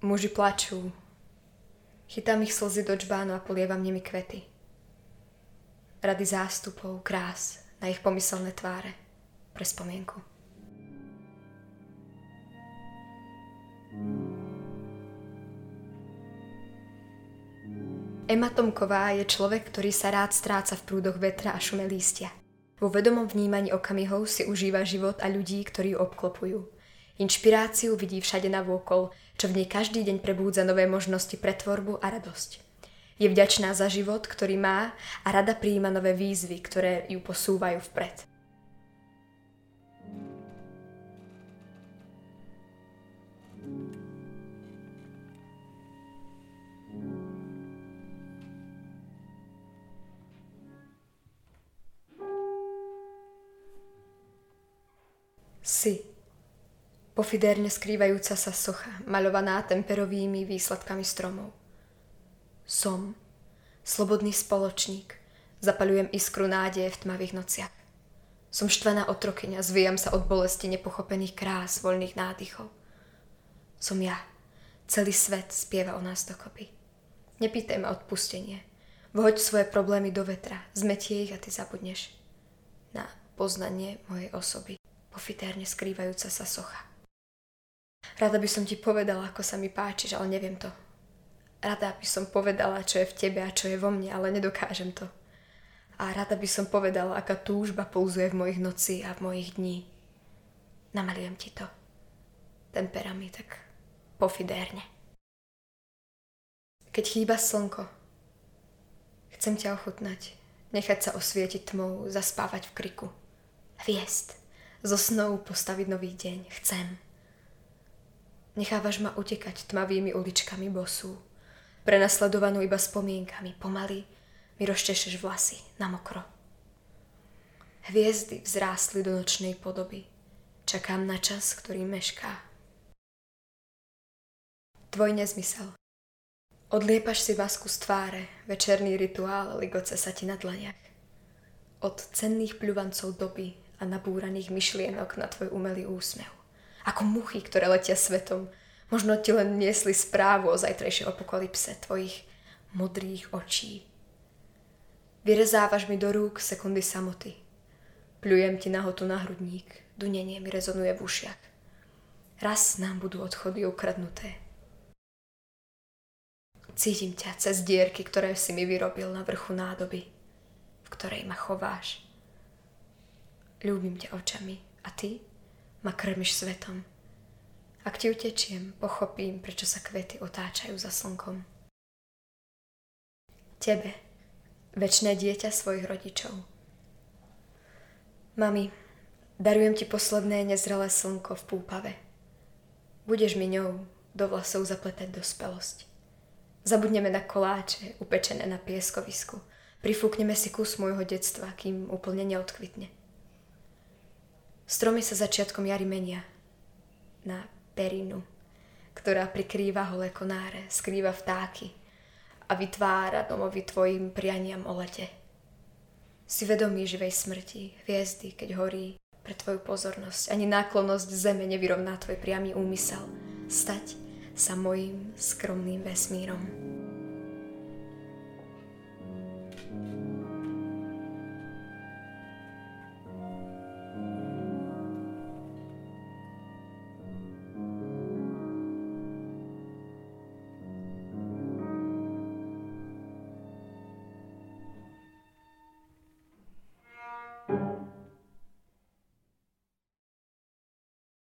Muži plačú. Chytám ich slzy do čbánu a polievam nimi kvety. Rady zástupov, krás na ich pomyselné tváre pre spomienku. Ema Tomková je človek, ktorý sa rád stráca v prúdoch vetra a šume lístia. Vo vedomom vnímaní okamihov si užíva život a ľudí, ktorí ju obklopujú. Inšpiráciu vidí všade na vôkol, čo v nej každý deň prebúdza nové možnosti pre tvorbu a radosť. Je vďačná za život, ktorý má a rada prijíma nové výzvy, ktoré ju posúvajú vpred. Si. Pofidérne skrývajúca sa socha, maľovaná temperovými výsledkami stromov. Som. Slobodný spoločník. Zapalujem iskru nádeje v tmavých nociach. Som štvená otrokyňa, zvíjam sa od bolesti nepochopených krás, voľných nádychov. Som ja. Celý svet spieva o nás dokopy. Nepýtaj ma odpustenie. Vhoď svoje problémy do vetra, zmetie ich a ty zabudneš na poznanie mojej osoby pofitérne skrývajúca sa socha. Rada by som ti povedala, ako sa mi páčiš, ale neviem to. Rada by som povedala, čo je v tebe a čo je vo mne, ale nedokážem to. A rada by som povedala, aká túžba pulzuje v mojich noci a v mojich dní. Namalujem ti to. Temperami tak pofidérne. Keď chýba slnko, chcem ťa ochutnať, nechať sa osvietiť tmou, zaspávať v kriku. Hviezd zo snou postaviť nový deň. Chcem. Nechávaš ma utekať tmavými uličkami bosú, prenasledovanú iba spomienkami. Pomaly mi rozčešeš vlasy na mokro. Hviezdy vzrástli do nočnej podoby. Čakám na čas, ktorý mešká. Tvoj nezmysel. Odliepaš si masku z tváre, večerný rituál ligoce sa ti na dlaniach. Od cenných pľuvancov doby a nabúraných myšlienok na tvoj umelý úsmev. Ako muchy, ktoré letia svetom. Možno ti len niesli správu o zajtrajšej apokalypse tvojich modrých očí. Vyrezávaš mi do rúk sekundy samoty. Pľujem ti nahotu na hrudník, dunenie mi rezonuje v ušiach. Raz nám budú odchody ukradnuté. Cítim ťa cez dierky, ktoré si mi vyrobil na vrchu nádoby, v ktorej ma chováš. Ľúbim ťa očami a ty ma krmiš svetom. Ak ti utečiem, pochopím, prečo sa kvety otáčajú za slnkom. Tebe, väčšné dieťa svojich rodičov. Mami, darujem ti posledné nezrelé slnko v púpave. Budeš mi ňou do vlasov zapletať dospelosť. Zabudneme na koláče, upečené na pieskovisku. Prifúkneme si kus môjho detstva, kým úplne neodkvitne. Stromy sa začiatkom jary menia na perinu, ktorá prikrýva holé konáre, skrýva vtáky a vytvára domovi tvojim prianiam o lete. Si vedomý živej smrti, hviezdy, keď horí pre tvoju pozornosť, ani náklonosť zeme nevyrovná tvoj priamy úmysel stať sa mojim skromným vesmírom. thank you